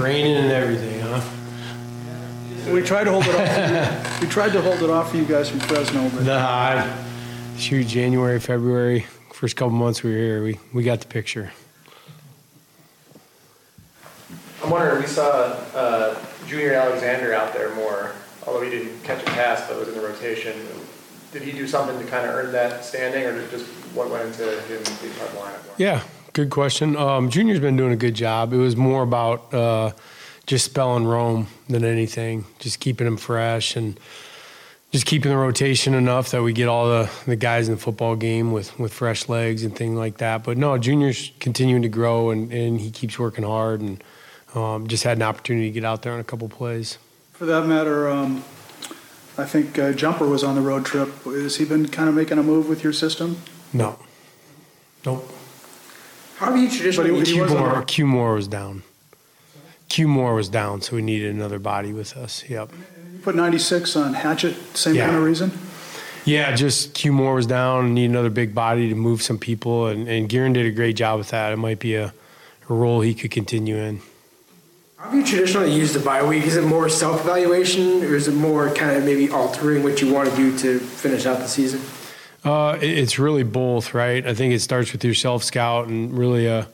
raining and everything, huh? We tried to hold it off, we tried to hold it off for you guys from Fresno, but Nah, shoot, January, February, first couple months we were here, we, we got the picture. I'm wondering, we saw uh, Junior Alexander out there more, although he didn't catch a pass, but was in the rotation. Did he do something to kind of earn that standing, or just what went into him being part of the lineup? more? Yeah, good question. Um, Junior's been doing a good job. It was more about uh, just spelling Rome than anything, just keeping him fresh and just keeping the rotation enough that we get all the, the guys in the football game with, with fresh legs and things like that. But no, Junior's continuing to grow and, and he keeps working hard and um, just had an opportunity to get out there on a couple plays. for that matter, um, I think uh, Jumper was on the road trip. Has he been kind of making a move with your system? No. Nope. How have you But traditionally? he- he was on Q-Moore, Q-Moore was down. Q-Moore was down, so we needed another body with us. Yep. You put 96 on Hatchet, same Yeah. kind of reason? Yeah, just Q Moore was down, need another big body to move some people, and, and Gieran did a great job with that. It might be a, a role he could continue in. How have you traditionally used the bye week? Is it more self-evaluation, or is it more kind of maybe altering what you want to do to finish out the season? Uh, it's really both, right? I think it starts with your self scout and really a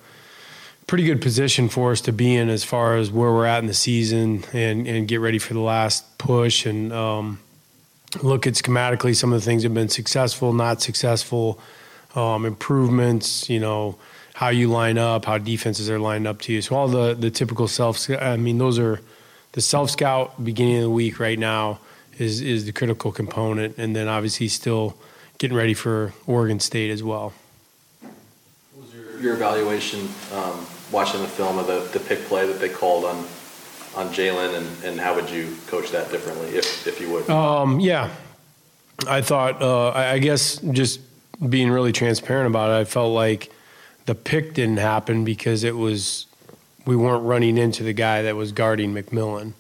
pretty good position for us to be in as far as where we're at in the season and, and get ready for the last push and um, look at schematically some of the things that have been successful, not successful, um, improvements, you know, how you line up, how defenses are lined up to you. So all the, the typical self, I mean, those are the self scout beginning of the week right now is, is the critical component. And then obviously still getting ready for Oregon State as well. What was your, your evaluation, um, watching the film of the, the pick play that they called on, on Jalen, and, and how would you coach that differently, if, if you would? Um, yeah, I thought. Uh, I, I guess just being really transparent about it, I felt like the pick didn't happen because it was we weren't running into the guy that was guarding McMillan.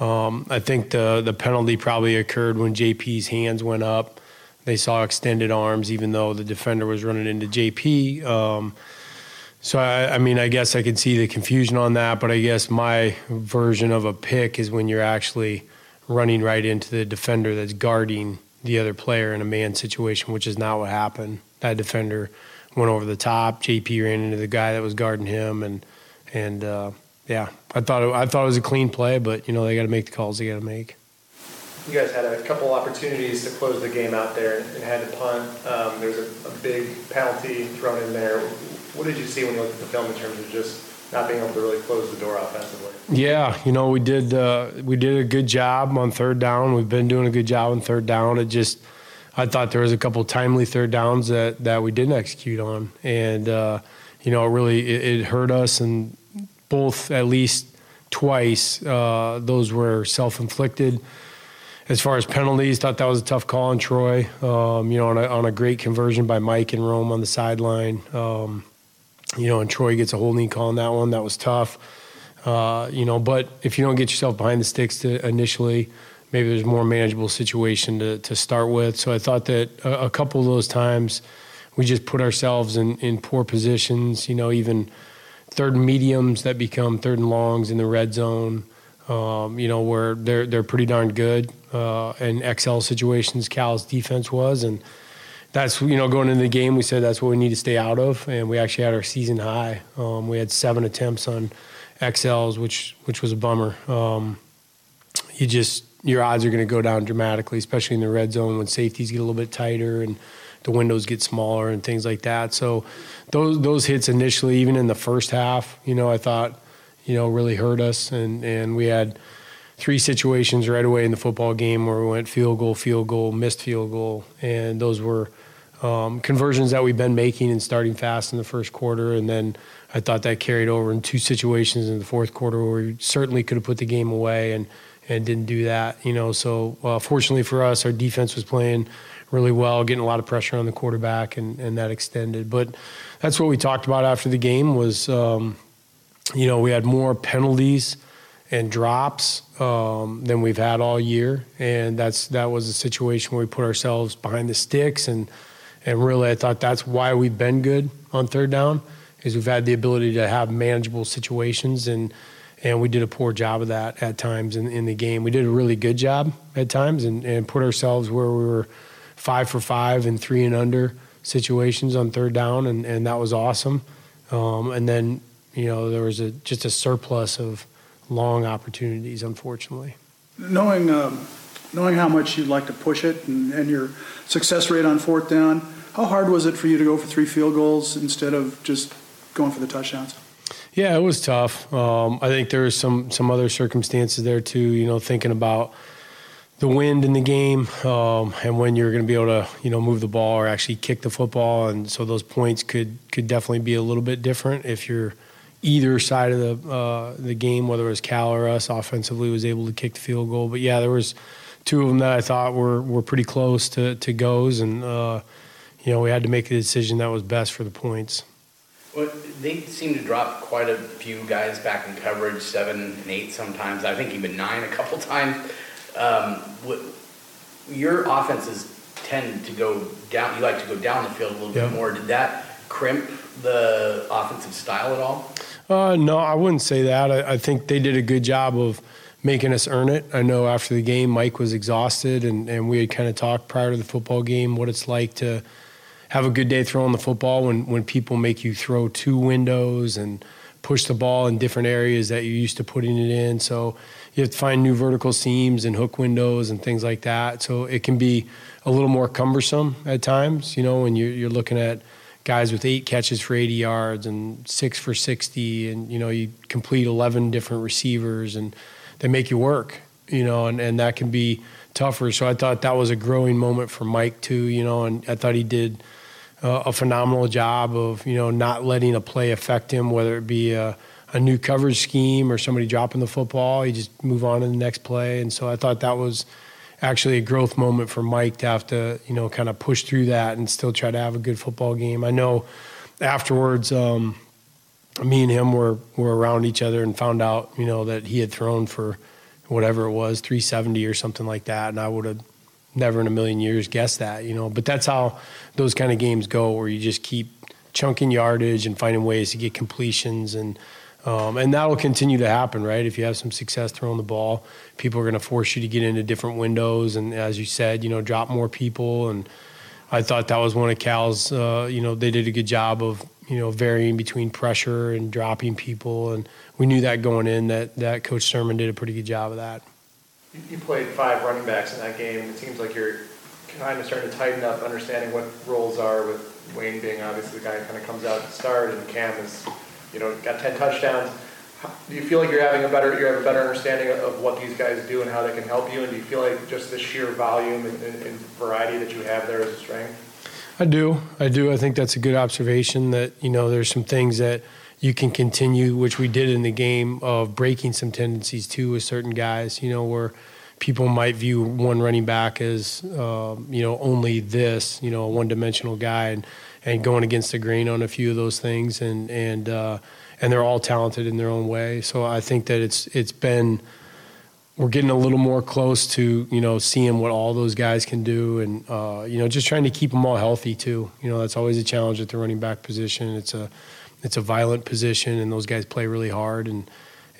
Um, I think the the penalty probably occurred when JP's hands went up. They saw extended arms, even though the defender was running into JP. Um, so I, I mean, I guess I can see the confusion on that, but I guess my version of a pick is when you're actually running right into the defender that's guarding the other player in a man situation, which is not what happened. That defender went over the top. JP ran into the guy that was guarding him, and and uh, yeah, I thought it, I thought it was a clean play, but you know they got to make the calls they got to make. You guys had a couple opportunities to close the game out there and had to punt. Um, there was a, a big penalty thrown in there. What did you see when you looked at the film in terms of just not being able to really close the door offensively? Yeah, you know we did uh, we did a good job on third down. We've been doing a good job on third down. It just I thought there was a couple timely third downs that that we didn't execute on, and uh, you know it really it, it hurt us. And both at least twice uh, those were self inflicted. As far as penalties, thought that was a tough call on Troy. Um, you know, on a, on a great conversion by Mike and Rome on the sideline. Um, you know, and Troy gets a holding call on that one. That was tough. Uh, you know, but if you don't get yourself behind the sticks to initially, maybe there's a more manageable situation to, to start with. So I thought that a, a couple of those times we just put ourselves in, in poor positions, you know, even third mediums that become third and longs in the red zone, um, you know, where they're, they're pretty darn good. Uh, in XL situations, Cal's defense was. And that's, you know, going into the game, we said that's what we need to stay out of. And we actually had our season high. Um, we had seven attempts on XLs, which, which was a bummer. Um, you just your odds are going to go down dramatically, especially in the red zone when safeties get a little bit tighter and the windows get smaller and things like that. So those those hits initially, even in the first half, you know, I thought, you know, really hurt us, and and we had three situations right away in the football game where we went field goal, field goal, missed field goal, and those were um, conversions that we've been making and starting fast in the first quarter, and then I thought that carried over in two situations in the fourth quarter where we certainly could have put the game away and and didn't do that. You know, so uh, fortunately for us, our defense was playing really well, getting a lot of pressure on the quarterback, and and that extended. But that's what we talked about after the game was, um, you know, we had more penalties and drops um, than we've had all year, and that's that was a situation where we put ourselves behind the sticks, and and really I thought that's why we've been good on third down, is we've had the ability to have manageable situations and and we did a poor job of that at times in, in the game. We did a really good job at times and, and put ourselves where we were five for five and three and under situations on third down, and, and that was awesome. Um, and then, you know, there was a, just a surplus of long opportunities, unfortunately. Knowing, um, knowing how much you'd like to push it and, and your success rate on fourth down, how hard was it for you to go for three field goals instead of just going for the touchdowns? Yeah, it was tough. Um, I think there was some some other circumstances there too. You know, thinking about the wind in the game um, and when you're going to be able to you know move the ball or actually kick the football, and so those points could could definitely be a little bit different if you're either side of the uh, the game, whether it was Cal or us offensively, was able to kick the field goal. But yeah, there was two of them that I thought were were pretty close to to goes, and uh, you know we had to make a decision that was best for the points. Well, they seem to drop quite a few guys back in coverage, seven and eight sometimes. I think even nine a couple times. Um, what, your offenses tend to go down. You like to go down the field a little Yeah. bit more. Did that crimp the offensive style at all? Uh, no, I wouldn't say that. I, I think they did a good job of making us earn it. I know after the game, Mike was exhausted, and, and we had kind of talked prior to the football game what it's like to have a good day throwing the football when, when people make you throw two windows and push the ball in different areas that you're used to putting it in. So you have to find new vertical seams and hook windows and things like that. So it can be a little more cumbersome at times, you know, when you're, you're looking at guys with eight catches for 80 yards and six for 60, and, you know, you complete 11 different receivers and they make you work, you know, and, and that can be tougher. So I thought that was a growing moment for Mike, too, you know, and I thought he did uh, a phenomenal job of you know not letting a play affect him, whether it be a, a new coverage scheme or somebody dropping the football. He just move on to the next play, and so I thought that was actually a growth moment for Mike to have to you know kind of push through that and still try to have a good football game. I know afterwards. Um, me and him were, were around each other and found out, you know, that he had thrown for whatever it was, 370 or something like that. And I would have never in a million years guessed that, you know. But that's how those kind of games go, where you just keep chunking yardage and finding ways to get completions, and um, and that'll continue to happen, right? If you have some success throwing the ball, people are going to force you to get into different windows, and as you said, you know, drop more people. And I thought that was one of Cal's, uh, you know, they did a good job of you know varying between pressure and dropping people, and we knew that going in that that Coach Sirmon did a pretty good job of that. You- played five running backs in that game, it seems like you're kind of starting to tighten up, understanding what roles are, with Wayne being obviously the guy who kind of comes out to start, and Cam is, you know, got 10 touchdowns. Do you feel like you're having a better, you have a better understanding of- what these guys do and how they can help you? And do you feel like just the sheer volume and, and and variety that you have there is a strength? I do. I do. I think that's a good observation that, you know, there's some things that you can continue, which we did in the game of breaking some tendencies too with certain guys, you know, where people might view one running back as, um, you know, only this, you know, a one dimensional guy and, and going against the grain on a few of those things. And, and, uh, and they're all talented in their own way. So I think that it's, it's been, we're getting a little more close to you know seeing what all those guys can do, and uh, you know just trying to keep them all healthy too. You know that's always a challenge at the running back position. It's a it's a violent position, and those guys play really hard, and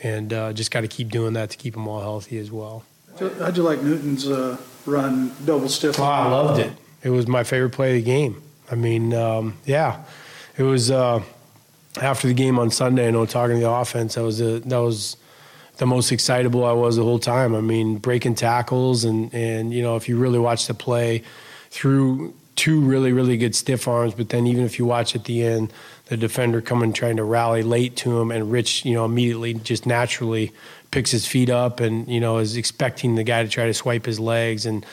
and uh, just got to keep doing that to keep them all healthy as well. How'd you like Newton's uh, run double stiff? Oh, I loved it. It was my favorite play of the game. I mean, um, yeah, it was uh, after the game on Sunday. I know talking to the offense, that was a, that was the most excitable I was the whole time. I mean, breaking tackles and and you know if you really watch the play through two really really good stiff arms, but then even if you watch at the end, the defender coming trying to rally late to him, and Rich you know immediately just naturally picks his feet up and you know is expecting the guy to try to swipe his legs and.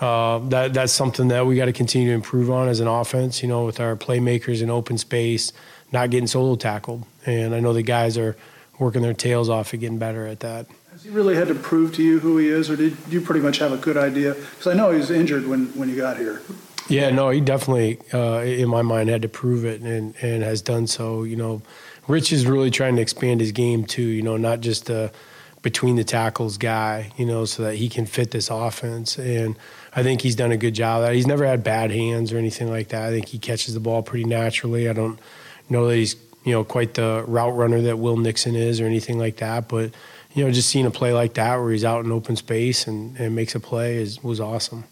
Uh, that that's something that we got to continue to improve on as an offense. You know, with our playmakers in open space, not getting solo tackled, and I know the guys are working their tails off at getting better at that. Has he really had to prove to you who he is, or did you pretty much have a good idea? Because I know he was injured when, when you got here. Yeah, no, he definitely, uh, in my mind, had to prove it and, and has done so. You know, Rich is really trying to expand his game too. You know, not just a between the tackles guy. You know, so that he can fit this offense. And I think he's done a good job of that. He's never had bad hands or anything like that. I think he catches the ball pretty naturally. I don't know that he's you know, quite the route runner that Will Nixon is or anything like that. But, you know, just seeing a play like that where he's out in open space and, and makes a play is was awesome.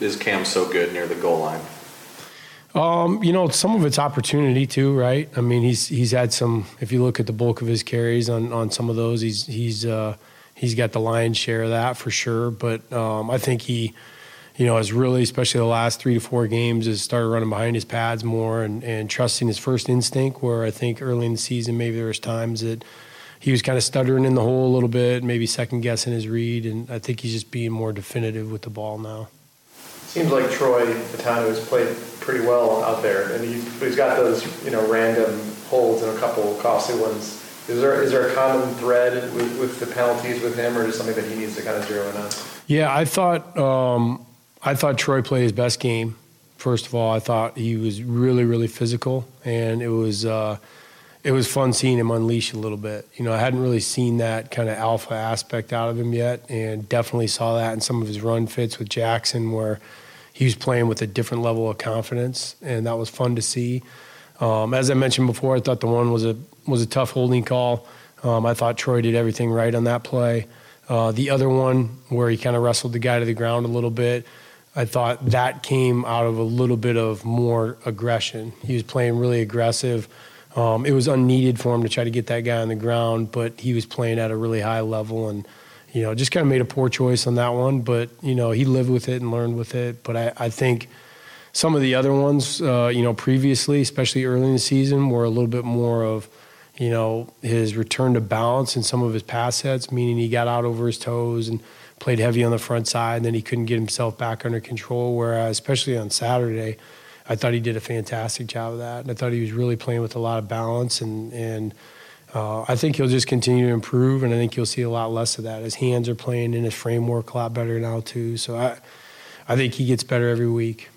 Is Cam so good near the goal line? Um, you know, some of it's opportunity too, right? I mean, he's he's had some. If you look at the bulk of his carries on on some of those, he's he's uh, he's got the lion's share of that for sure. But um, I think he, you know, has really, especially the last three to four games, has started running behind his pads more and and trusting his first instinct. Where I think early in the season, maybe there was times that he was kind of stuttering in the hole a little bit, maybe second guessing his read, and I think he's just being more definitive with the ball now. Seems like Troy Fautanu has played pretty well out there, and he's, he's got those you know random holds and a couple costly ones. Is there is there a common thread with, with the penalties with him, or just something that he needs to kind of zero in on? Yeah, I thought um, I thought Troy played his best game. First of all, I thought he was really really physical, and it was. Uh, it was fun seeing him unleash a little bit. You know, I hadn't really seen that kind of alpha aspect out of him yet, and definitely saw that in some of his run fits with Jaxson, where he was playing with a different level of confidence, and that was fun to see. Um, as I mentioned before, I thought the one was a was a tough holding call. Um, I thought Troy did everything right on that play. Uh, the other one where he kind of wrestled the guy to the ground a little bit, I thought that came out of a little bit of more aggression. He was playing really aggressive. Um, it was unneeded for him to try to get that guy on the ground, but he was playing at a really high level and you know, just kind of made a poor choice on that one. But you know, he lived with it and learned with it. But I, I think some of the other ones, uh, you know, previously, especially early in the season, were a little bit more of, you know, his return to balance in some of his pass sets, meaning he got out over his toes and played heavy on the front side, and then he couldn't get himself back under control. Whereas, especially on Saturday, I thought he did a fantastic job of that. And I thought he was really playing with a lot of balance and and uh, I think he'll just continue to improve, and I think you'll see a lot less of that. His hands are playing in his framework a lot better now too. So I, I think he gets better every week.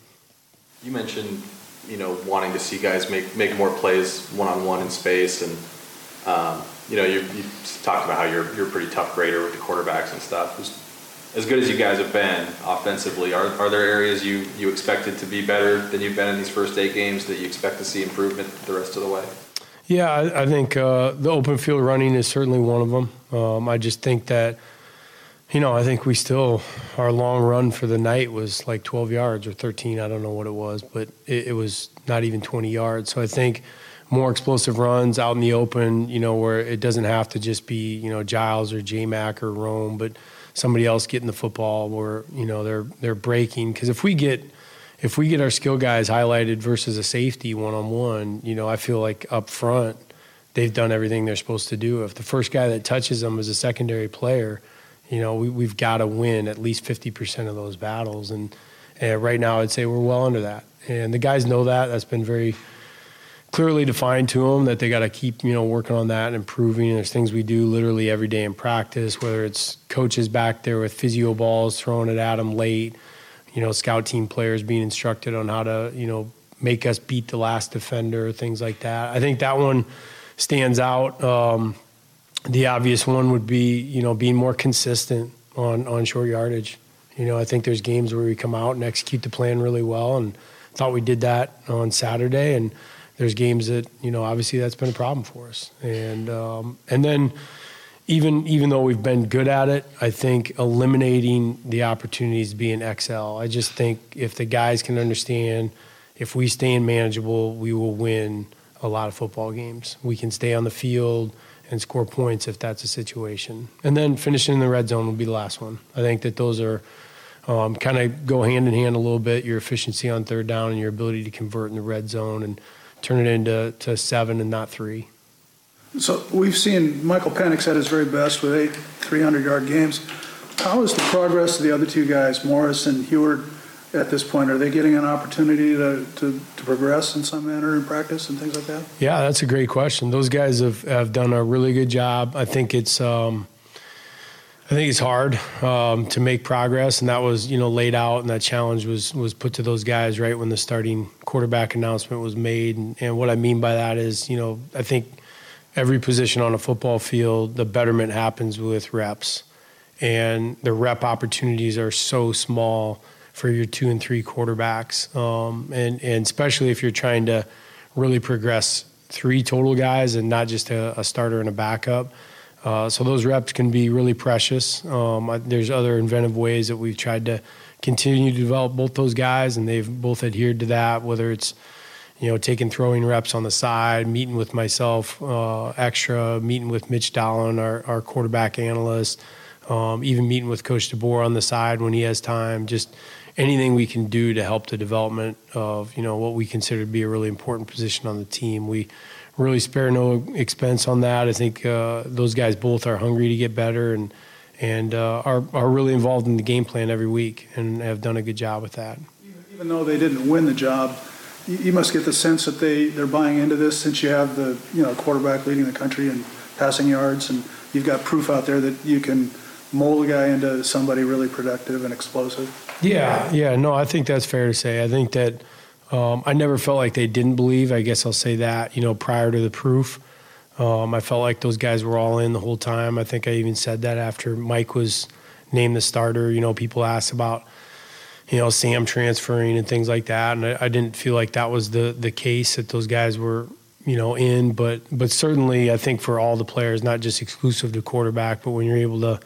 You mentioned, you know, wanting to see guys make make more plays one on one in space, and um, you know, you, you talked about how you're you're a pretty tough grader with the quarterbacks and stuff. As good as you guys have been offensively, are, are there areas you, you expected to be better than you've been in these first eight games that you expect to see improvement the rest of the way? Yeah, I, I think uh, the open field running is certainly one of them. Um, I just think that, you know, I think we still, our long run for the night was like 12 yards or 13. I don't know what it was, but it, it was not even 20 yards. So I think more explosive runs out in the open, you know, where it doesn't have to just be, you know, Giles or J Mac or Rome, but somebody else getting the football where, you know, they're, they're breaking. Because if we get, if we get our skill guys highlighted versus a safety one on one, you know, I feel like up front they've done everything they're supposed to do. If the first guy that touches them is a secondary player, you know, we, have got to win at least 50% of those battles. And, and right now, I'd say we're well under that. And the guys know that. That's been very clearly defined to them that they got to keep, you know, working on that and improving. There's things we do literally every day in practice, whether it's coaches back there with physio balls throwing it at them late – you know, scout team players being instructed on how to, you know, make us beat the last defender, things like that. I think that one stands out. Um, the obvious one would be, you know, being more consistent on, on short yardage. You know, I think there's games where we come out and execute the plan really well, and I thought we did that on Saturday. And there's games that, you know, obviously that's been a problem for us. And um, and then even even though we've been good at it, I think eliminating the opportunities being XL. I just think if the guys can understand, if we stay in manageable, we will win a lot of football games. We can stay on the field and score points if that's a situation. And then finishing in the red zone will be the last one. I think that those are um, kind of go hand in hand a little bit. Your efficiency on third down and your ability to convert in the red zone and turn it into to seven and not three. So we've seen Michael Penix at his very best with eight 300-yard games. How is the progress of the other two guys, Morris and Huard, at this point? Are they getting an opportunity to, to, to, progress in some manner in practice and things like that? Yeah, that's a great question. Those guys have, have done a really good job. I think it's um, I think it's hard um, to make progress, and that was you know laid out, and that challenge was was put to those guys right when the starting quarterback announcement was made. And, and what I mean by that is, you know, I think every position on a football field, the betterment happens with reps. And the rep opportunities are so small for your two and three quarterbacks. Um, and, and especially if you're trying to really progress three total guys and not just a, a starter and a backup. Uh, so those reps can be really precious. Um, I, there's other inventive ways that we've tried to continue to develop both those guys, and they've both adhered to that. Whether it's you know taking throwing reps on the side, meeting with myself uh, extra, meeting with Mitch Dolan, our, our quarterback analyst, um, even meeting with Coach DeBoer on the side when he has time. Just anything we can do to help the development of you know what we consider to be a really important position on the team. We really spare no expense on that. I think uh, those guys both are hungry to get better and and uh, are are really involved in the game plan every week and have done a good job with that. Even though they didn't win the job, you, you must get the sense that they they're buying into this since you have the you know quarterback leading the country in passing yards and you've got proof out there that you can mold a guy into somebody really productive and explosive. Yeah, yeah, no, I think that's fair to say. I think that um, I never felt like they didn't believe. I guess I'll say that, you know, prior to the proof. Um, I felt like those guys were all in the whole time. I think I even said that after Mike was named the starter. You know, people asked about, you know, Sam transferring and things like that, and I, I didn't feel like that was the the case that those guys were, you know, in. But but certainly, I think for all the players, not just exclusive to quarterback, but when you're able to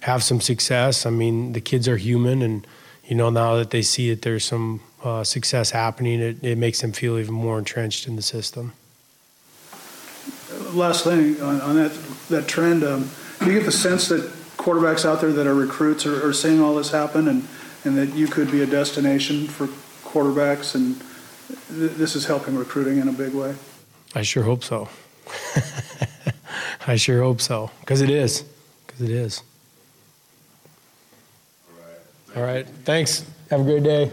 have some success, I mean, the kids are human, and you know, now that they see that there's some uh, success happening, it, it makes them feel even more entrenched in the system. Last thing on, on that that trend, um, do you get the sense that quarterbacks out there that are recruits are, are seeing all this happen, and and that you could be a destination for quarterbacks, and th- this is helping recruiting in a big way? I sure hope so. I sure hope so, because it is, because it is. All right. Thanks. Have a great day.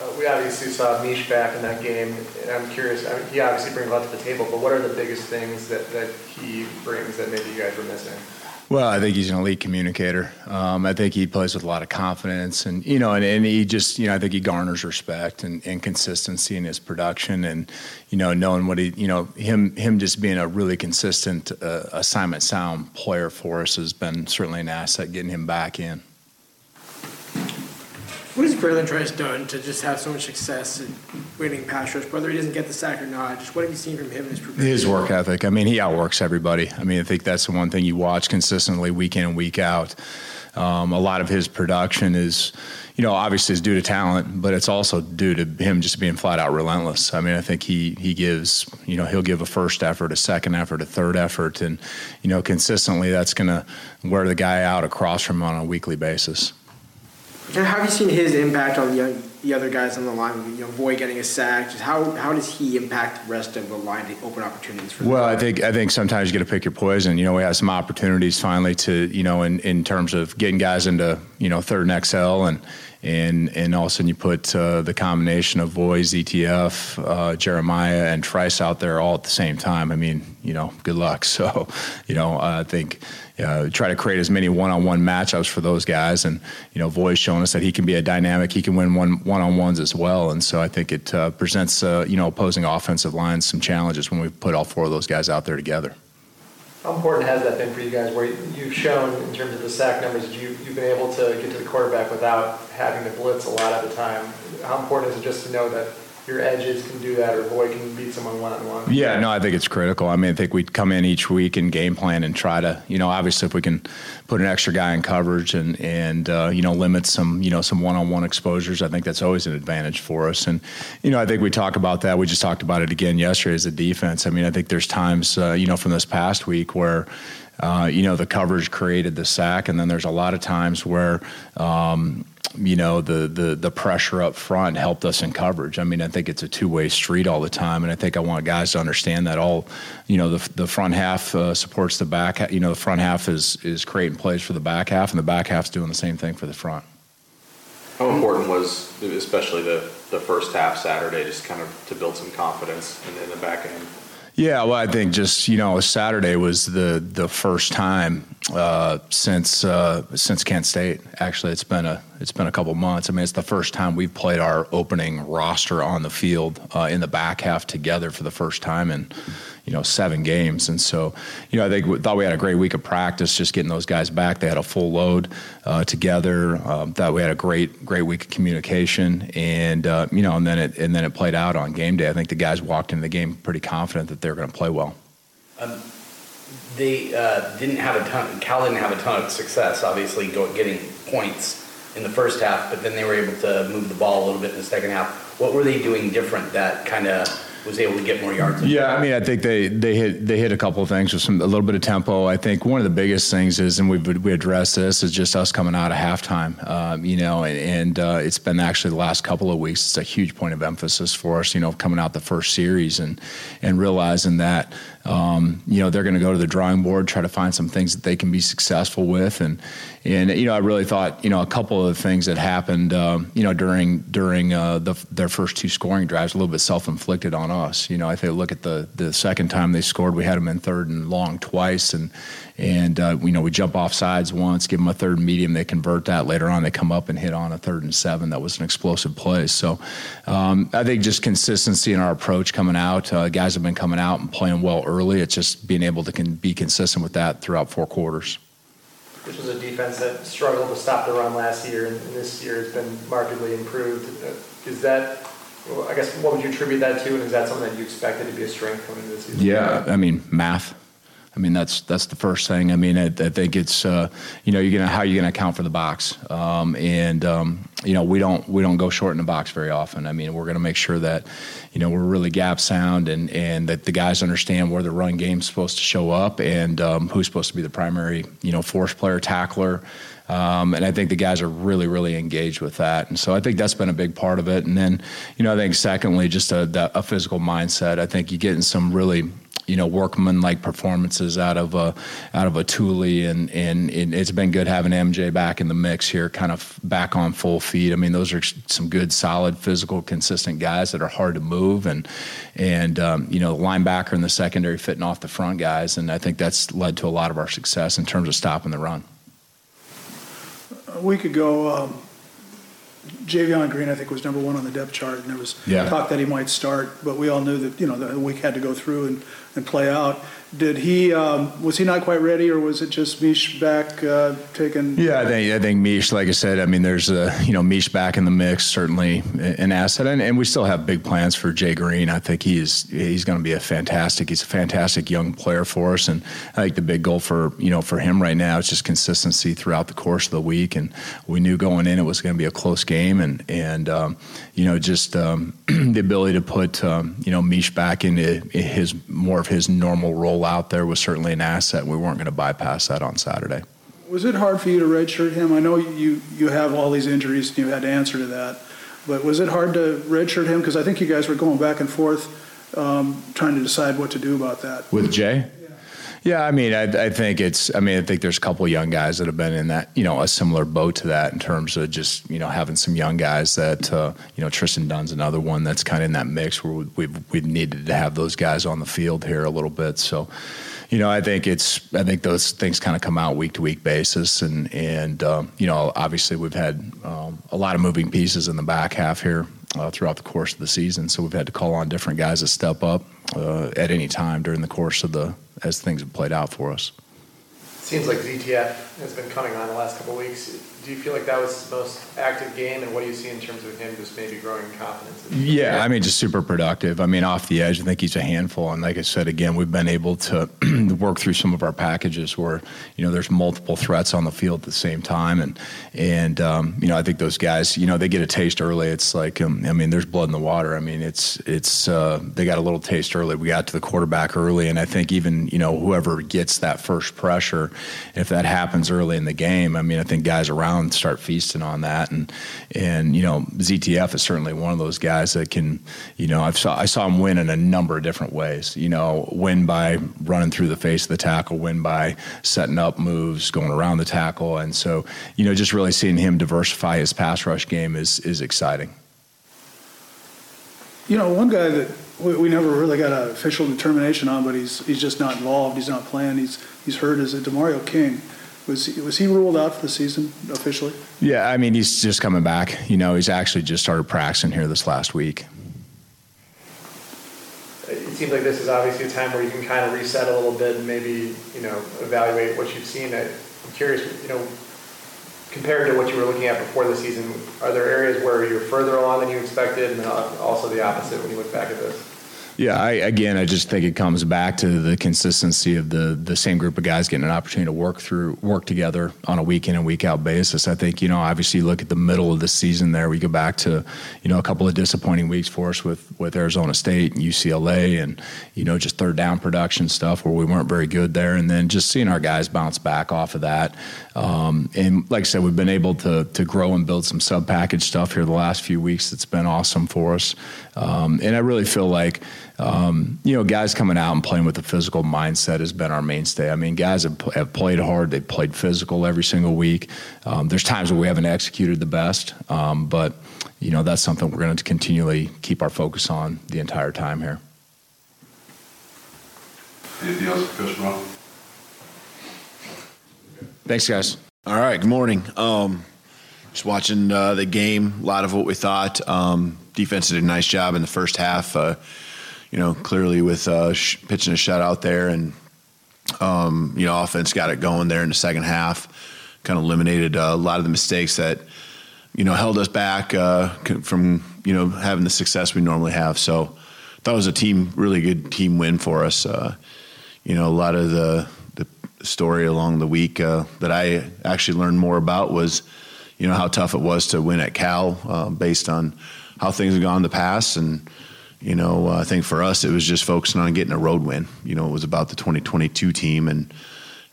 Uh, we obviously saw Mish back in that game, and I'm curious. I mean, he obviously brings a lot to the table, but what are the biggest things that, that he brings that maybe you guys were missing? Well, I think he's an elite communicator. Um, I think he plays with a lot of confidence, and you know, and, and he just, you know, I think he garners respect and, and consistency in his production, and you know, knowing what he, you know, him, him just being a really consistent uh, assignment sound player for us has been certainly an asset getting him back in. What has Bralen Trice done to just have so much success in winning pass rush, whether he doesn't get the sack or not? Just what have you seen from him in his progression? His work ethic. I mean, he outworks everybody. I mean, I think that's the one thing you watch consistently week in and week out. Um, a lot of his production is, you know, obviously is due to talent, but it's also due to him just being flat out relentless. I mean, I think he he gives, you know, he'll give a first effort, a second effort, a third effort, and you know, consistently that's going to wear the guy out across from on a weekly basis. And how have you seen his impact on the, the other guys on the line? You know, Voi getting a sack. Just how, how does he impact the rest of the line to open opportunities for? Well, them? I think I think sometimes you got to pick your poison. You know, we had some opportunities finally to you know in, in terms of getting guys into you know third and XL and and and all of a sudden you put uh, the combination of Vois, ZTF, uh, Jeremiah, and Trice out there all at the same time. I mean, you know, good luck. So, you know, I think uh, try to create as many one-on-one matchups for those guys. And you know, Voi's showing us that he can be a dynamic. He can win one one-on-ones as well. And so I think it uh, presents uh, you know opposing offensive lines some challenges when we put all four of those guys out there together. How important has that been for you guys, where you've shown in terms of the sack numbers, you, you've been able to get to the quarterback without having to blitz a lot of the time? How important is it just to know that your edges can do that or Voi can beat someone one on one? Yeah, no, I think it's critical. I mean, I think we come in each week and game plan and try to, you know, obviously if we can put an extra guy in coverage and and uh, you know limit some you know some one-on-one exposures, I think that's always an advantage for us. And you know, I think we talk about that. We just talked about it again yesterday as a defense. I mean, I think there's times uh, you know from this past week where. Uh, you know the coverage created the sack, and then there's a lot of times where um, you know the, the the pressure up front helped us in coverage. I mean, I think it's a two way street all the time, and I think I want guys to understand that all, you know, the the front half uh, supports the back. You know, the front half is is creating plays for the back half, and the back half's doing the same thing for the front. How important was, especially the, the first half Saturday, just kind of to build some confidence in, in the back end? Yeah, well, I think just you know Saturday was the the first time uh, since uh, since Kent State. Actually, it's been a it's been a couple months. I mean, it's the first time we've played our opening roster on the field uh, in the back half together for the first time in you know seven games. And so, you know, I think we thought we had a great week of practice, just getting those guys back. They had a full load uh, together. Um, thought we had a great great week of communication, and uh, you know, and then it and then it played out on game day. I think the guys walked into the game pretty confident that they're going to play well. Um, they uh, didn't have a ton. Cal didn't have a ton of success, obviously, getting points in the first half, but then they were able to move the ball a little bit in the second half. What were they doing different that kind of was able to get more yards. Yeah, I mean, I think they they hit they hit a couple of things with some a little bit of tempo. I think one of the biggest things is, and we we addressed this, is just us coming out of halftime. Um, you know, and, and uh, it's been actually the last couple of weeks. It's a huge point of emphasis for us. You know, coming out the first series and and realizing that um, you know, they're going to go to the drawing board, try to find some things that they can be successful with, and and you know, I really thought you know a couple of the things that happened, um, you know, during during uh, the, their first two scoring drives, a little bit self-inflicted on us. You know, I think look at the the second time they scored, we had them in third and long twice, and and uh, you know we jump off sides once, give them a third medium, they convert that. Later on, they come up and hit on a third and seven. That was an explosive play. So um, I think just consistency in our approach coming out. Uh, guys have been coming out and playing well early. It's just being able to can be consistent with that throughout four quarters. This was a defense that struggled to stop the run last year, and this year has been markedly improved. Is that I guess what would you attribute that to, and is that something that you expected to be a strength coming into the season? Yeah, I mean math. I mean, that's that's the first thing. I mean, I, I think it's uh, you know you're gonna how you're gonna account for the box, um, and um, you know we don't we don't go short in the box very often. I mean, we're gonna make sure that you know we're really gap sound and and that the guys understand where the run game's supposed to show up and um, who's supposed to be the primary you know force player tackler. Um, and I think the guys are really, really engaged with that. And so I think that's been a big part of it. And then, you know, I think secondly, just a, a physical mindset. I think you're getting some really you know workman like performances out of a out of a Tuli and, and and it's been good having MJ back in the mix here, kind of back on full feet. I mean, those are some good, solid, physical, consistent guys that are hard to move and and um, you know linebacker and the secondary fitting off the front guys, and I think that's led to a lot of our success in terms of stopping the run. A week ago. Um Javion Green, I think, was number one on the depth chart, and there was yeah. talk that he might start, but we all knew that you know the week had to go through and, and play out. Did he um, was he not quite ready, or was it just Mish back uh, taking? Yeah, I think I think Mish, like I said, I mean, there's a you know Mish back in the mix, certainly an asset, and, and we still have big plans for Jay Green. I think he's he's going to be a fantastic. He's a fantastic young player for us, and I think the big goal for you know for him right now is just consistency throughout the course of the week. And we knew going in it was going to be a close game, and and um, you know just um, the ability to put um, you know Mish back into his more of his normal role out there was certainly an asset. We weren't going to bypass that on Saturday. Was it hard for you to redshirt him? I know you you have all these injuries and you had to answer to that, but was it hard to redshirt him? Because I think you guys were going back and forth um, trying to decide what to do about that. With Jay? Yeah, I mean, I, I, think it's. I mean, I think there's a couple young guys that have been in that, you know, a similar boat to that in terms of just, you know, having some young guys that, uh, you know, Tristan Dunn's another one that's kind of in that mix where we've we've needed to have those guys on the field here a little bit. So, you know, I think it's. I think those things kind of come out week to week basis, and and um, you know, obviously we've had um, a lot of moving pieces in the back half here uh, throughout the course of the season. So we've had to call on different guys to step up uh, at any time during the course of the as things have played out for us. Seems like ZTF has been coming on the last couple weeks do you feel like that was his most active game, and what do you see in terms of him just maybe growing confidence? Yeah, I mean, just super productive. I mean, off the edge, I think he's a handful. And like I said, again, we've been able to work through some of our packages where you know there's multiple threats on the field at the same time, and and um, you know I think those guys, you know, they get a taste early. It's like um, I mean, there's blood in the water. I mean, it's it's uh, they got a little taste early. We got to the quarterback early, and I think even you know whoever gets that first pressure, if that happens early in the game, I mean, I think guys around and start feasting on that. And and you know, ZTF is certainly one of those guys that can, you know, I've saw I saw him win in a number of different ways. You know, win by running through the face of the tackle, win by setting up moves, going around the tackle, and so you know, just really seeing him diversify his pass rush game is is exciting. You know, one guy that we, we never really got an official determination on, but he's he's just not involved. He's not playing. He's he's hurt. Is it Demario King? Was he, was he ruled out for the season officially? Yeah, I mean he's just coming back. You know, he's actually just started practicing here this last week. It seems like this is obviously a time where you can kind of reset a little bit and maybe, you know, evaluate what you've seen. I'm curious, you know, compared to what you were looking at before the season, are there areas where you're further along than you expected, and then also the opposite when you look back at this? Yeah, I, again, I just think it comes back to the consistency of the the same group of guys getting an opportunity to work through, work together on a week in and week out basis. I think you know, obviously, look at the middle of the season. There, we go back to you know a couple of disappointing weeks for us with with Arizona State and UCLA, and you know just third down production stuff where we weren't very good there, and then just seeing our guys bounce back off of that. Um, and like I said, we've been able to to grow and build some sub package stuff here the last few weeks. It's been awesome for us, um, and I really feel like um, you know, guys coming out and playing with a physical mindset has been our mainstay. I mean, guys have, have played hard. They've played physical every single week. Um, there's times where we haven't executed the best, um, but, you know, that's something we're going to continually keep our focus on the entire time here. Anything else Brown? Thanks, guys. All right, good morning. Um, just watching uh, the game, a lot of what we thought. Um, defense did a nice job in the first half. Uh, you know, clearly with uh, sh- pitching a shutout there, and um, you know, offense got it going there in the second half. Kind of eliminated uh, a lot of the mistakes that you know held us back uh, from you know having the success we normally have. So, thought it was a team, really good team win for us. Uh, you know, a lot of the story along the week uh, that I actually learned more about was, you know, how tough it was to win at Cal uh, based on how things have gone in the past. And you know, uh, I think for us it was just focusing on getting a road win. You know, it was about the 2022 team, and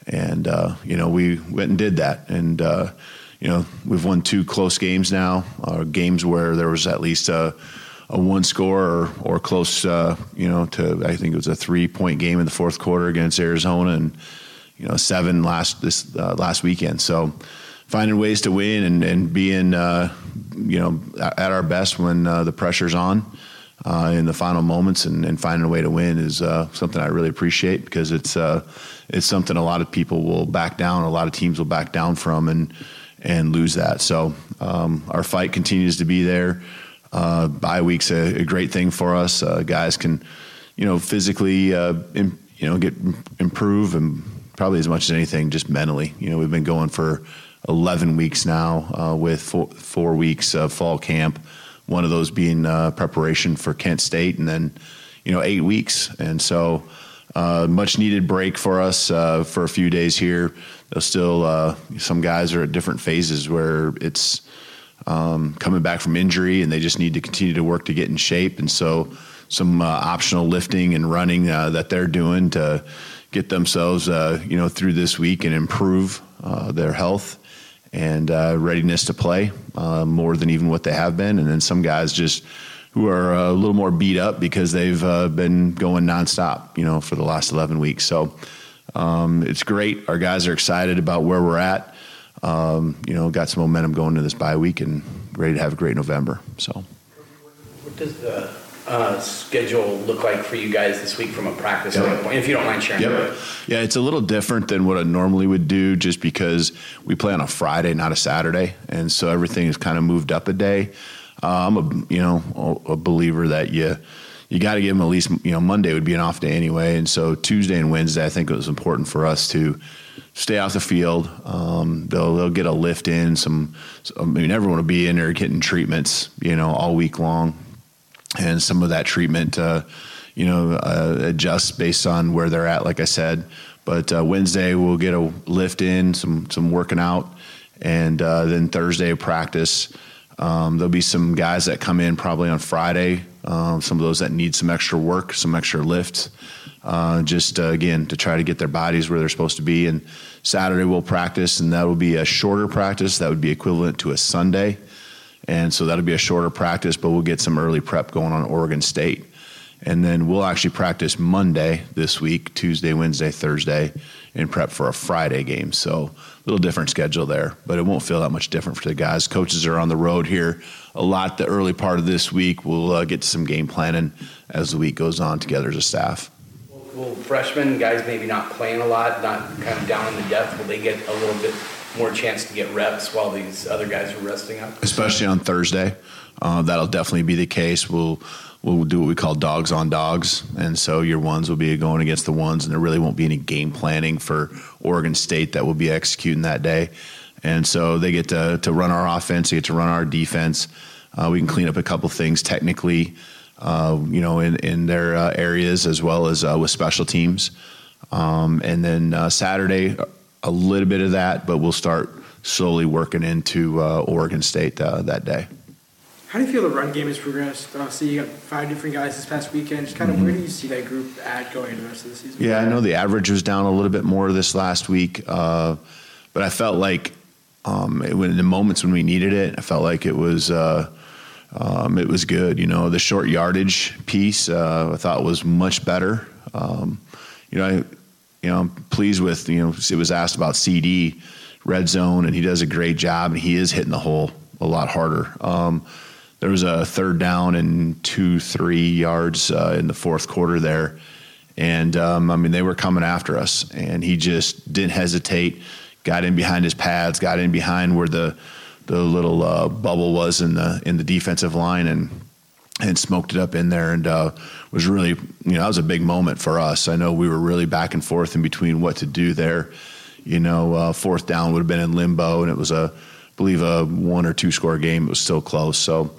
and uh, you know we went and did that, and uh, you know we've won two close games now, uh, games where there was at least a, a one score or, or close, uh, you know, to I think it was a three point game in the fourth quarter against Arizona, and you know seven last this uh, last weekend. So finding ways to win and and being you know at our best when the pressure's on uh, in the final moments and, and, finding a way to win is uh, something I really appreciate because it's uh, it's something a lot of people will back down, a lot of teams will back down from and and lose that. So um, our fight continues to be there. Uh, bye week's a, a, great thing for us. Uh, guys can, you know, physically, uh, you know, get improve and probably as much as anything, just mentally. You know, we've been going for 11 weeks now uh, with four, four weeks of fall camp one of those being uh, preparation for Kent State, and then you know eight weeks, and so uh, much needed break for us uh, for a few days here. There's still uh, some guys are at different phases where it's um, coming back from injury, and they just need to continue to work to get in shape, and so some uh, optional lifting and running that they're doing to get themselves you know through this week and improve their health and uh, readiness to play uh, more than even what they have been. And then some guys just who are a little more beat up because they've uh, been going nonstop, you know, for the last 11 weeks. So um, it's great. Our guys are excited about where we're at. Um, you know, got some momentum going into this bye week and ready to have a great November. So, what does the uh, schedule look like for you guys this week from a practice yep. standpoint, if you don't mind sharing? Yep. Yeah, it's a little different than what I normally would do just because we play on a Friday, not a Saturday. And so everything is kind of moved up a day. Uh, I'm a, you know, a believer that you, you got to give them at least, you know, Monday would be an off day anyway. And so Tuesday and Wednesday, I think it was important for us to stay off the field. Um, they'll, they'll get a lift in some, I mean, everyone will be in there getting treatments, you know, all week long and some of that treatment, uh, you know, uh, adjusts based on where they're at. Like I said, but uh, Wednesday we'll get a lift in, some some working out, and uh, then Thursday practice. Um, there'll be some guys that come in probably on Friday um, some of those that need some extra work, some extra lifts, uh, just uh, again to try to get their bodies where they're supposed to be. And Saturday we'll practice, and that will be a shorter practice. That would be equivalent to a Sunday, and so that'll be a shorter practice, but we'll get some early prep going on Oregon State. And then we'll actually practice Monday this week, Tuesday, Wednesday, Thursday, and prep for a Friday game. So a little different schedule there, but it won't feel that much different for the guys. Coaches are on the road here a lot the early part of this week. We'll uh, get to some game planning as the week goes on together as a staff. Will freshmen, guys maybe not playing a lot, not kind of down in the depth, will they get a little bit more chance to get reps while these other guys are resting up? Especially on Thursday, uh, that'll definitely be the case. We'll we'll do what we call dogs on dogs, and so your ones will be going against the ones, and there really won't be any game planning for Oregon State that will be executing that day. And so they get to, to run our offense, they get to run our defense. Uh, we can clean up a couple things technically, uh, you know, in, in their uh, areas as well as uh, with special teams. Um, and then uh, Saturday, a little bit of that, but we'll start slowly working into uh, Oregon State that day. How do you feel the run game has progressed? Uh, so you got five different guys this past weekend. Just kind of mm-hmm. where do you see that group at going into the rest of the season? Yeah, I know the average was down a little bit more this last week, uh, but I felt like um, it, in the moments when we needed it, I felt like it was uh, um, it was good. You know, the short yardage piece uh, I thought was much better. Um, you know, I, you know, I'm pleased with you know it was asked about CD red zone, and he does a great job, and he is hitting the hole a lot harder. Um, there was a third down and two, three yards uh, in the fourth quarter there. And um, I mean, they were coming after us, and he just didn't hesitate. Got in behind his pads, got in behind where the the little uh, bubble was in the in the defensive line, and and smoked it up in there, and uh, was really you know that was a big moment for us. I know we were really back and forth in between what to do there. You know, uh, fourth down would have been in limbo, and it was a I believe a one or two score game. It was still close, so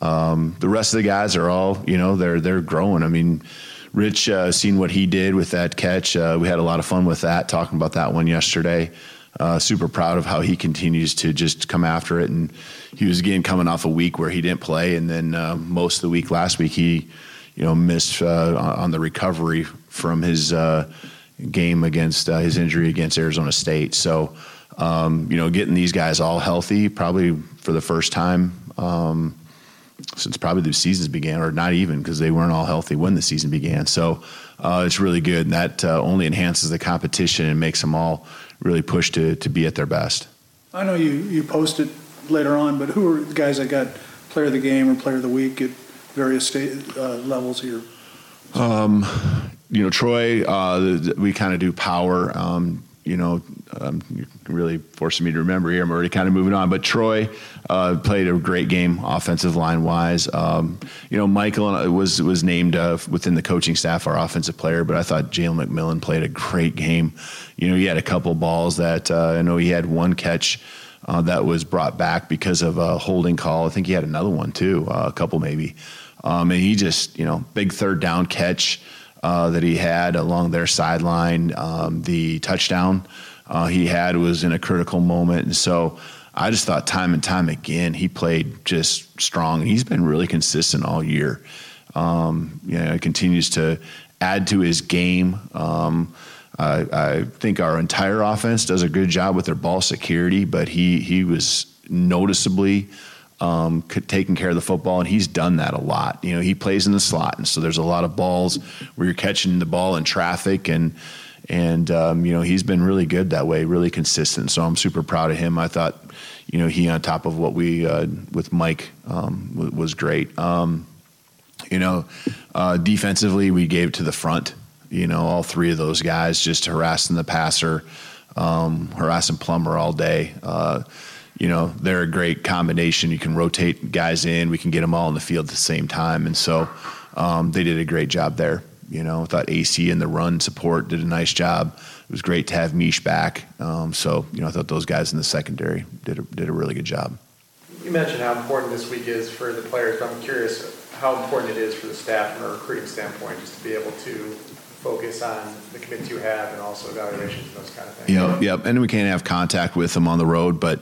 um, the rest of the guys are all, you know, they're they're growing. I mean, Rich uh, what he did with that catch. Uh, we had a lot of fun with that, talking about that one yesterday. Uh, super proud of how he continues to just come after it. And he was again coming off a week where he didn't play, and then uh, most of the week last week he, you know, missed uh, on the recovery from his uh, game against his injury against Arizona State. So. Um, you know, getting these guys all healthy, probably for the first time um, since probably the seasons began, or not even because they weren't all healthy when the season began. So uh, it's really good, and that uh, only enhances the competition and makes them all really push to to be at their best. I know you you posted later on, but who are the guys that got player of the game or player of the week at various state uh, levels here? Um, you know, Troy, uh, we kind of do power. Um, you know, um, you're really forcing me to remember here. I'm already kind of moving on, but Troy uh, played a great game, offensive line wise. Um, you know, Michael was was named uh, within the coaching staff our offensive player, but I thought Jalen McMillan played a great game. You know, he had a couple balls that uh, I know he had one catch. Uh, that was brought back because of a holding call. I think he had another one too, uh, a couple maybe. Um, and he just, you know, big third down catch uh, that he had along their sideline. Um, the touchdown uh, he had was in a critical moment, and so I just thought time and time again he played just strong, he's been really consistent all year. Um, you know, continues to add to his game. Um, I, I think our entire offense does a good job with their ball security, but he he was noticeably um, taking care of the football, and he's done that a lot. You know, he plays in the slot, and so there's a lot of balls where you're catching the ball in traffic, and and um, you know he's been really good that way, really consistent. So I'm super proud of him. I thought, you know, he on top of what we uh, with Mike um, was great. Um, you know, uh, defensively we gave to the front. You know, all three of those guys just harassing the passer, um, harassing Plummer all day. Uh, you know, they're a great combination. You can rotate guys in. We can get them all in the field at the same time. And so um, they did a great job there. You know, I thought AC and the run support did a nice job. It was great to have Mish back. Um, so, you know, I thought those guys in the secondary did a, did a really good job. You mentioned how important this week is for the players, but I'm curious how important it is for the staff from a recruiting standpoint just to be able to focus on the commits you have and also evaluations and those kind of things. Yep, yep. And we can't have contact with them on the road, but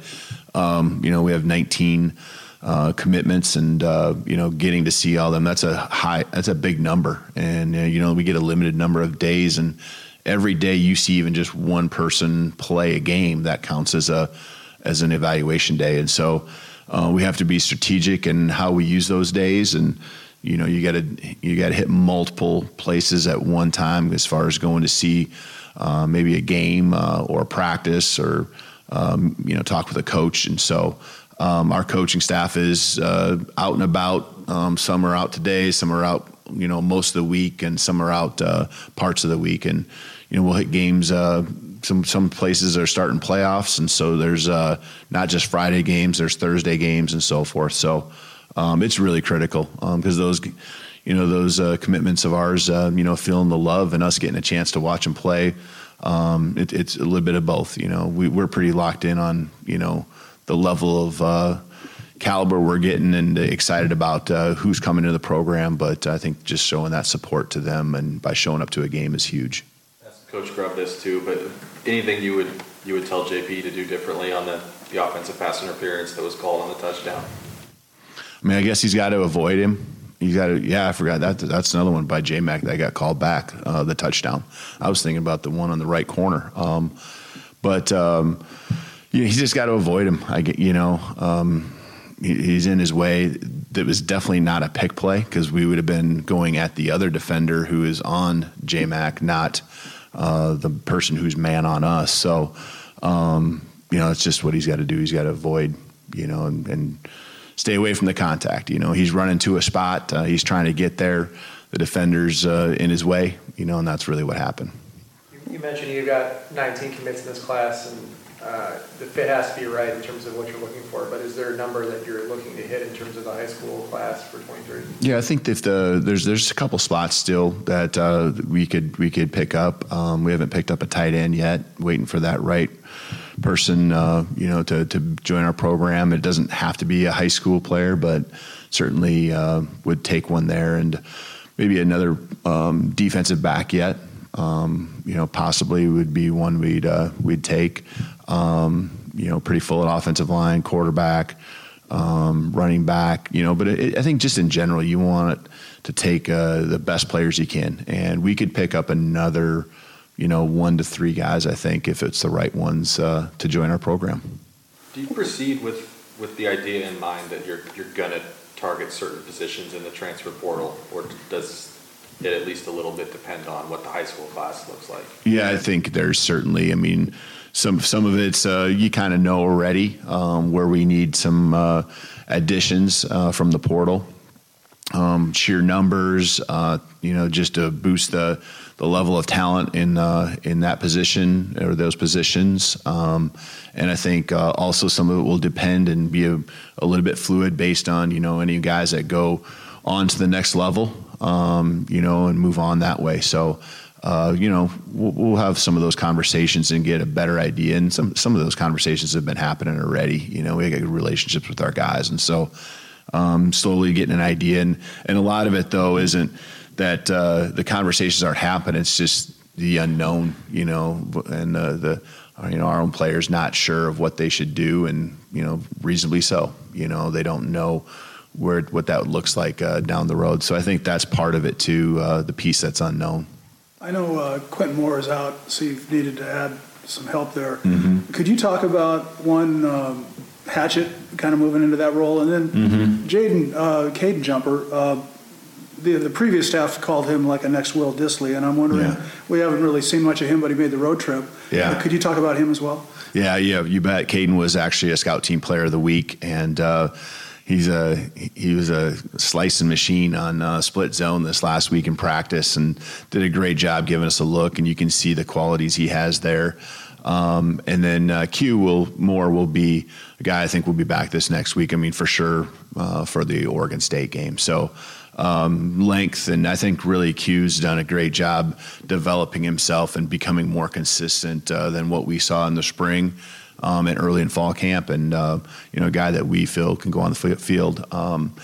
um, you know we have 19 uh, commitments and uh, you know getting to see all them. That's a high. That's a big number, and uh, you know we get a limited number of days, and every day you see even just one person play a game that counts as a as an evaluation day, and so uh, we have to be strategic in how we use those days and you know you got to you got to hit multiple places at one time as far as going to see uh, maybe a game uh, or a practice or um, you know talk with a coach. And so um, our coaching staff is uh, out and about. Um, some are out today some are out you know most of the week and some are out uh, parts of the week. And you know we'll hit games uh, some some places are starting playoffs. And so there's uh, not just Friday games there's Thursday games and so forth. So um, it's really critical because um, those, you know, those uh, commitments of ours, uh, you know, feeling the love and us getting a chance to watch them play. Um, it, it's a little bit of both. You know, we, we're pretty locked in on you know the level of uh, caliber we're getting and excited about uh, who's coming to the program. But I think just showing that support to them and by showing up to a game is huge. Coach Grubb this too, but anything you would you would tell JP to do differently on the, the offensive pass interference that was called on the touchdown? I mean, I guess he's got to avoid him. He's got to. Yeah, I forgot that. That's another one by J Mac that got called back. Uh, the touchdown. I was thinking about the one on the right corner. Um, but um, you he's just got to avoid him. I get. You know, um, he, he's in his way. That was definitely not a pick play because we would have been going at the other defender who is on J Mac, not uh, the person who's man on us. So, um, you know, it's just what he's got to do. He's got to avoid. You know, and, and stay away from the contact. You know, he's running to a spot, uh, he's trying to get there. The defender's uh, in his way, you know, and that's really what happened. You, you mentioned you've got 19 commits in this class, and uh, the fit has to be right in terms of what you're looking for. But is there a number that you're looking to hit in terms of the high school class for 23? Yeah, I think if the there's there's a couple spots still that uh, we could we could pick up. Um, we haven't picked up a tight end yet. Waiting for that right person, uh, you know, to, to join our program. It doesn't have to be a high school player, but certainly uh, would take one there, and maybe another um, defensive back yet. Um, you know, possibly would be one we'd uh, we'd take. Um, you know, pretty full at offensive line, quarterback, um, running back. You know, but it, I think just in general, you want to take uh, the best players you can, and we could pick up another you know, one to three guys, I think, if it's the right ones uh, to join our program. Do you proceed with, with the idea in mind that you're, you're going to target certain positions in the transfer portal, or does it at least a little bit depend on what the high school class looks like? Yeah, I think there's certainly, I mean, some some of it's uh, you kind of know already um, where we need some uh, additions uh, from the portal, um, sheer numbers, uh, you know, just to boost the the level of talent in uh, in that position or those positions. Um, and I think uh, also some of it will depend and be a, a, little bit fluid based on you know any guys that go on to the next level, um, you know, and move on that way. So. Uh, you know, we'll, have some of those conversations and get a better idea. And some some of those conversations have been happening already. You know, we got good relationships with our guys, and so um, slowly getting an idea. And and a lot of it though isn't that uh, the conversations aren't happening. It's just the unknown, you know, and uh, the you know our own players not sure of what they should do, and you know reasonably so. You know they don't know where what that looks like uh, down the road. So I think that's part of it too. Uh, the piece that's unknown. I know uh, Quentin Moore is out, so you've needed to add some help there. Mm-hmm. Could you talk about one um, Hatchet kind of moving into that role, and then mm-hmm. Jaden uh, Caden Jumper? The, the previous staff called him like a next Will Dissly, and I'm wondering, yeah. we haven't really seen much of him, but he made the road trip. Yeah. Uh, could you talk about him as well? Yeah, yeah, you bet. Caden was actually a scout team player of the week, and uh, he's a he was a slicing machine on uh, split zone this last week in practice, and did a great job giving us a look, and you can see the qualities he has there. Um, and then uh, Q will more will be a guy I think will be back this next week. I mean, for sure uh, for the Oregon State game. So um, length. And I think really Q's done a great job developing himself and becoming more consistent uh, than what we saw in the spring. Um, and early in fall camp, and uh, you know, a guy that we feel can go on the field. Um,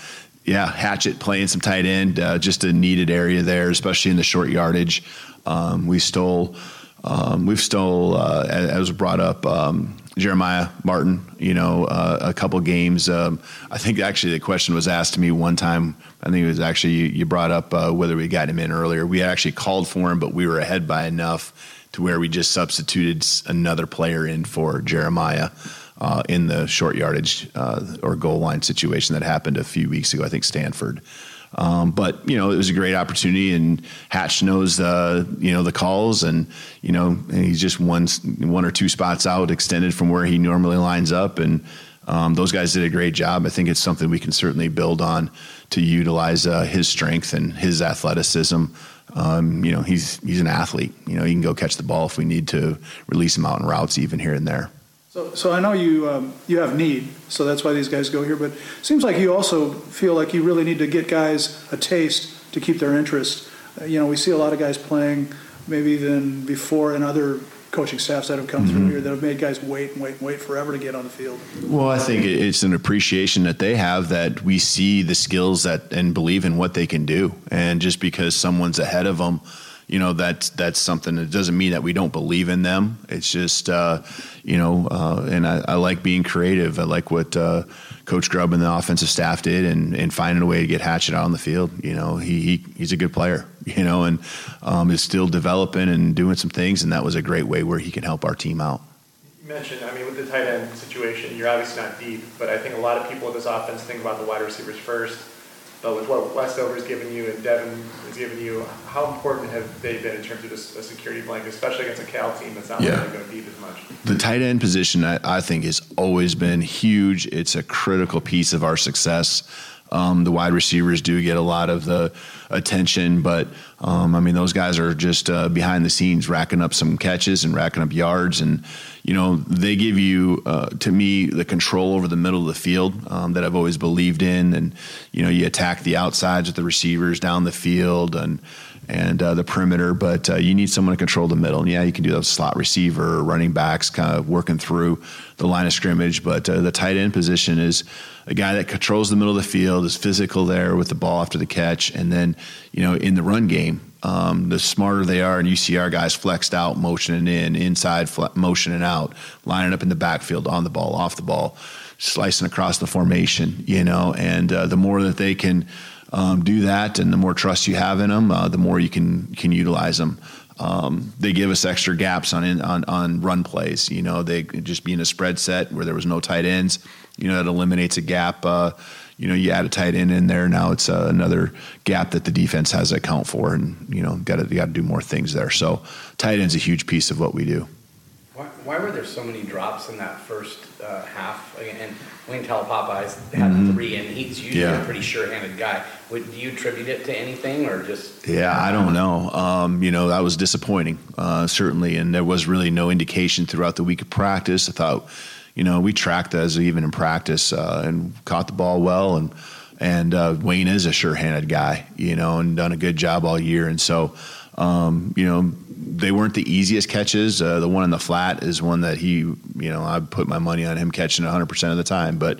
yeah, Hatchet playing some tight end, uh, just a needed area there, especially in the short yardage. Um, we stole, um, we've stole, uh, as brought up, um, Jeremiah Martin, you know, uh, a couple games. Um, I think actually the question was asked to me one time. I think it was actually you, you brought up uh, whether we got him in earlier. We actually called for him, but we were ahead by enough to where we just substituted another player in for Jeremiah. Uh, in the short yardage uh, or goal line situation that happened a few weeks ago, I think Stanford. Um, but you know, it was a great opportunity, and Hatch knows uh, you know the calls, and you know, he's just one one or two spots out, extended from where he normally lines up, and um, those guys did a great job. I think it's something we can certainly build on to utilize uh, his strength and his athleticism. Um, you know, he's he's an athlete. You know, he can go catch the ball if we need to release him out in routes, even here and there. So, so I know you um, you have need, so that's why these guys go here. But it seems like you also feel like you really need to get guys a taste to keep their interest. Uh, you know, we see a lot of guys playing maybe even before in other coaching staffs that have come mm-hmm. through here that have made guys wait and wait and wait forever to get on the field. Well, I think it's an appreciation that they have that we see the skills that and believe in what they can do, and just because someone's ahead of them you know that's that's something that doesn't mean that we don't believe in them. It's just uh, you know, uh, and I, I, like being creative. I like what uh, Coach Grubb and the offensive staff did, and, and finding a way to get Hatchet out on the field. You know, he, he he's a good player. You know, and um, is still developing and doing some things, and that was a great way where he can help our team out. You mentioned, I mean, with the tight end situation, you're obviously not deep, but I think a lot of people with this offense think about the wide receivers first but with what Westover Westover's given you and Devin has given you, how important have they been in terms of just a security blanket, especially against a Cal team that's not yeah. going to go deep as much? The tight end position, I, I, think, has always been huge. It's a critical piece of our success. Um, the wide receivers do get a lot of the attention, but um, I mean, those guys are just uh, behind the scenes racking up some catches and racking up yards. And, you know, they give you, uh, to me, the control over the middle of the field um, that I've always believed in. And, you know, you attack the outsides with the receivers down the field and, and uh, the perimeter, but uh, you need someone to control the middle. And yeah, you can do that slot receiver, running backs, kind of working through the line of scrimmage. But uh, the tight end position is a guy that controls the middle of the field, is physical there with the ball after the catch, and then you know in the run game. Um, the smarter they are, and you see our guys flexed out, motioning in, inside, motioning out, lining up in the backfield, on the ball, off the ball, slicing across the formation, you know, and uh, the more that they can um, do that, and the more trust you have in them, uh, the more you can can utilize them. Um, they give us extra gaps on, in, on on run plays. You know, they just being a spread set where there was no tight ends. You know, that eliminates a gap. Uh, you know, you add a tight end in there. Now it's uh, another gap that the defense has to account for, and you know, got to got to do more things there. So, tight end's a huge piece of what we do. Why, why were there so many drops in that first uh, half? And Wayne Taulapapa had mm-hmm. three, and he's usually yeah. a pretty sure-handed guy. Would do you attribute it to anything, or just? Yeah, I don't know. Um, you know, that was disappointing, uh, certainly, and there was really no indication throughout the week of practice. I thought, you know, we tracked as even in practice uh, and caught the ball well, and and uh, Wayne is a sure-handed guy, you know, and done a good job all year, and so. Um, you know, they weren't the easiest catches. Uh, the one in the flat is one that he, you know, I put my money on him catching 100% of the time, but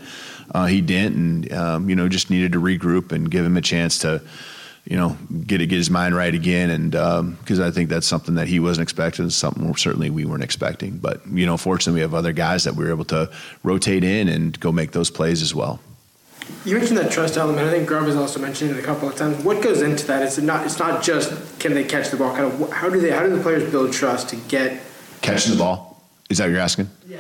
uh, he didn't, and um, you know, just needed to regroup and give him a chance to, you know, get get his mind right again, and because um, I think that's something that he wasn't expecting, something certainly we weren't expecting. But you know, fortunately, we have other guys that we were able to rotate in and go make those plays as well. You mentioned that trust element. I think Grubb has also mentioned it a couple of times. What goes into that? It's not. It's not just can they catch the ball. Kind of how do they? How do the players build trust to get catching the ball? Is that what you're asking? Yeah.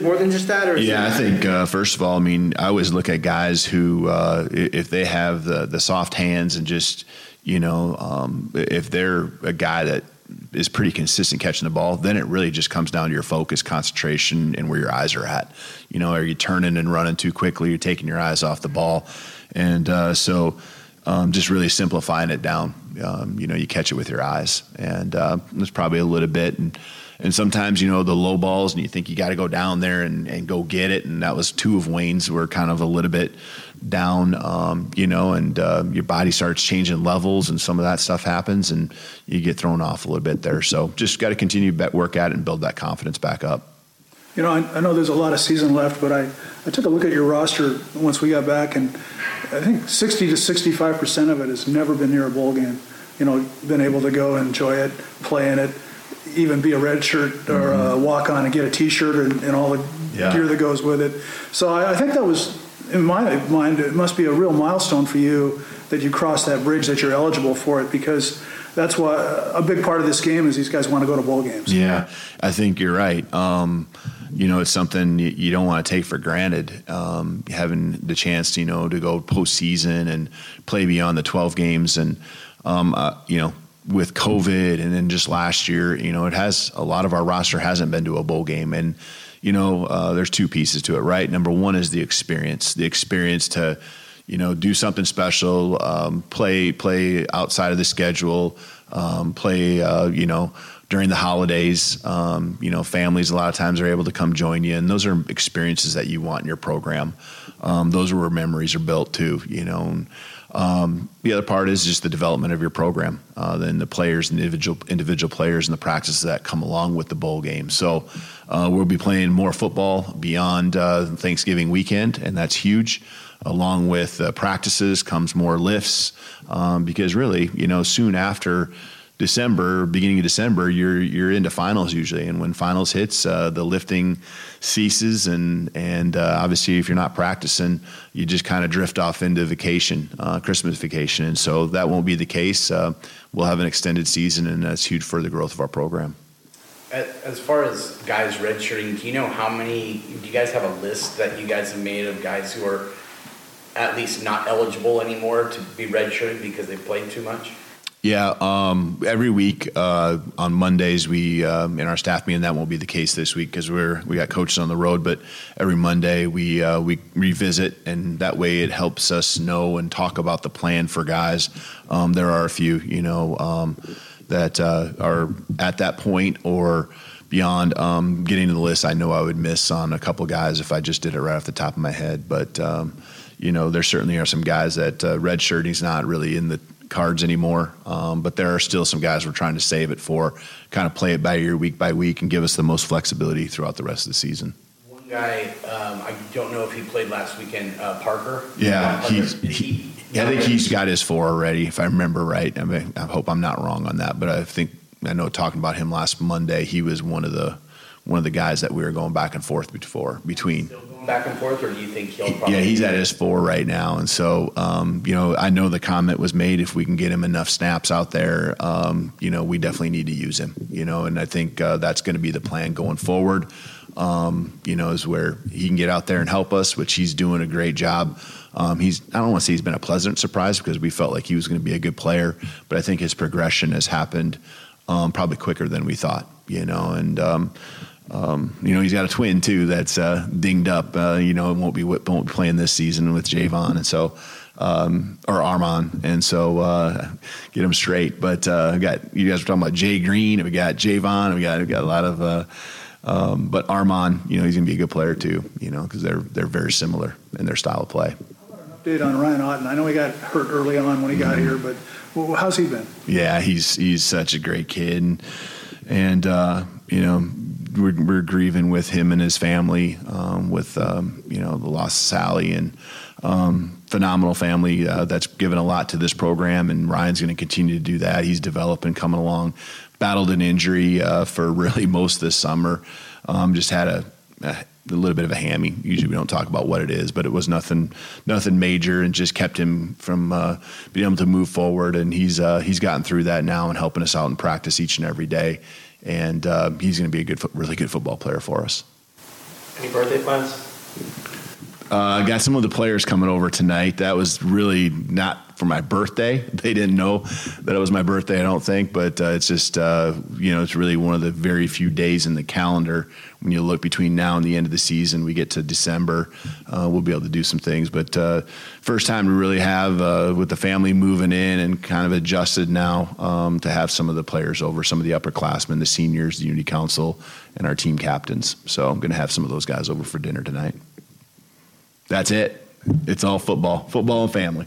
More than just that? Or yeah, I think uh, first of all, I mean, I always look at guys who, uh, if they have the the soft hands and just you know, um, if they're a guy that is pretty consistent catching the ball, then it really just comes down to your focus, concentration, and where your eyes are at. You know, are you turning and running too quickly? You're taking your eyes off the ball, and uh, so um, just really simplifying it down. Um, you know, you catch it with your eyes, and uh, there's probably a little bit and and sometimes you know the low balls and you think you got to go down there and, and go get it. And that was two of wayne's were kind of a little bit down um, you know and uh, your body starts changing levels and some of that stuff happens and you get thrown off a little bit there. So just got to continue to work at it and build that confidence back up. You know I, I know there's a lot of season left but I, I took a look at your roster once we got back and i think 60 to 65 percent of it has never been near a bowl game. You know been able to go enjoy it play in it even be a red shirt or a walk on and get a T-shirt and, and all the Yeah. gear that goes with it. So I, I think that was, in my mind, it must be a real milestone for you that you cross that bridge, that you're eligible for it, because that's why a big part of this game is these guys want to go to bowl games. Yeah, I think you're right. Um, you know, it's something you, you don't want to take for granted. Um, having the chance, you know, to go postseason and play beyond the 12 games, and um, uh, you know, with COVID, and then just last year, you know, it has a lot of our roster hasn't been to a bowl game, and you know, uh, there's two pieces to it, right? Number one is the experience, the experience to you know, do something special, um, play play outside of the schedule, um, play uh, you know during the holidays. Um, you know, families a lot of times are able to come join you, and those are experiences that you want in your program. Um, those are where memories are built too. You know. And, um, the other part is just the development of your program, uh, then the players, and individual individual players, and the practices that come along with the bowl game. So uh, we'll be playing more football beyond uh, Thanksgiving weekend, and that's huge along with uh, practices comes more lifts um, because really you know soon after December beginning of December you're you're into finals usually and when finals hits uh, the lifting ceases and and uh, obviously if you're not practicing you just kind of drift off into vacation uh, Christmas vacation and so that won't be the case uh, we'll have an extended season and that's huge for the growth of our program. As far as guys redshirting, do you know how many? Do you guys have a list that you guys have made of guys who are at least not eligible anymore to be redshirted because they played too much? Yeah, um, every week uh, on Mondays we um, in our staff meeting that won't be the case this week because we're we got coaches on the road. But every Monday we uh, we revisit, and that way it helps us know and talk about the plan for guys. Um, there are a few, you know, um, that uh, are at that point or beyond. Um, getting to the list, I know I would miss on a couple guys if I just did it right off the top of my head, but um, you know, there certainly are some guys that uh, shirting's not really in the cards anymore. Um, but there are still some guys we're trying to save it for, kind of play it by year, week by week, and give us the most flexibility throughout the rest of the season. One guy, um, I don't know if he played last weekend, uh, Parker. Yeah, Parker, he's, he, I think he's got his four already, if I remember right. I mean, I hope I'm not wrong on that, but I think I know talking about him last Monday, he was one of the one of the guys that we were going back and forth before between. Back and forth, or do you think he'll probably? Yeah, he's at his four right now, and so um, you know, I know the comment was made if we can get him enough snaps out there, um, you know, we definitely need to use him, you know, and I think uh, that's going to be the plan going forward. Um, you know, is where he can get out there and help us, which he's doing a great job. Um, he's I don't want to say he's been a pleasant surprise because we felt like he was going to be a good player, but I think his progression has happened um, probably quicker than we thought, you know, and. Um, um, you know, he's got a twin too that's uh, dinged up. Uh, you know, won't be won't be playing this season with Javon, and so um, or Armon, and so uh, get him straight. But uh, got you guys were talking about Jay Green, and we got Javon, and we got we got a lot of. Uh, um, but Armon, you know, he's gonna be a good player too. You know, because they're they're very similar in their style of play. Update on Ryan Otten. I know he got hurt early on when he got here, but well, how's he been? Yeah, he's he's such a great kid, and, and uh, you know we're, we're, grieving with him and his family um, with um, you know the loss of Sally and um, phenomenal family uh, that's given a lot to this program, and Ryan's going to continue to do that. He's developing, coming along. Battled an injury uh, for really most this summer. Um, just had a, a a little bit of a hammy. Usually we don't talk about what it is, but it was nothing, nothing major, and just kept him from uh, being able to move forward. And he's uh, he's gotten through that now and helping us out in practice each and every day. And uh, he's going to be a good, really good football player for us. Any birthday plans? I uh, got some of the players coming over tonight. That was really not for my birthday. They didn't know that it was my birthday, I don't think, but uh, it's just, uh, you know, it's really one of the very few days in the calendar when you look between now and the end of the season. We get to December, uh, we'll be able to do some things. But uh, first time to really have, uh, with the family moving in and kind of adjusted now, um, to have some of the players over, some of the upperclassmen, the seniors, the Unity Council, and our team captains. So I'm going to have some of those guys over for dinner tonight. That's it. It's all football, football and family.